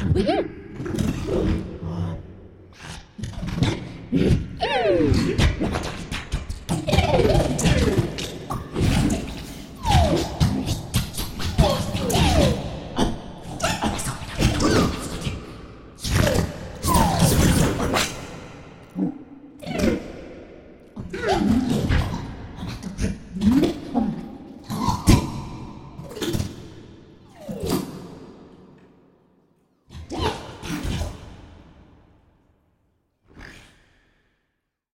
Yeah.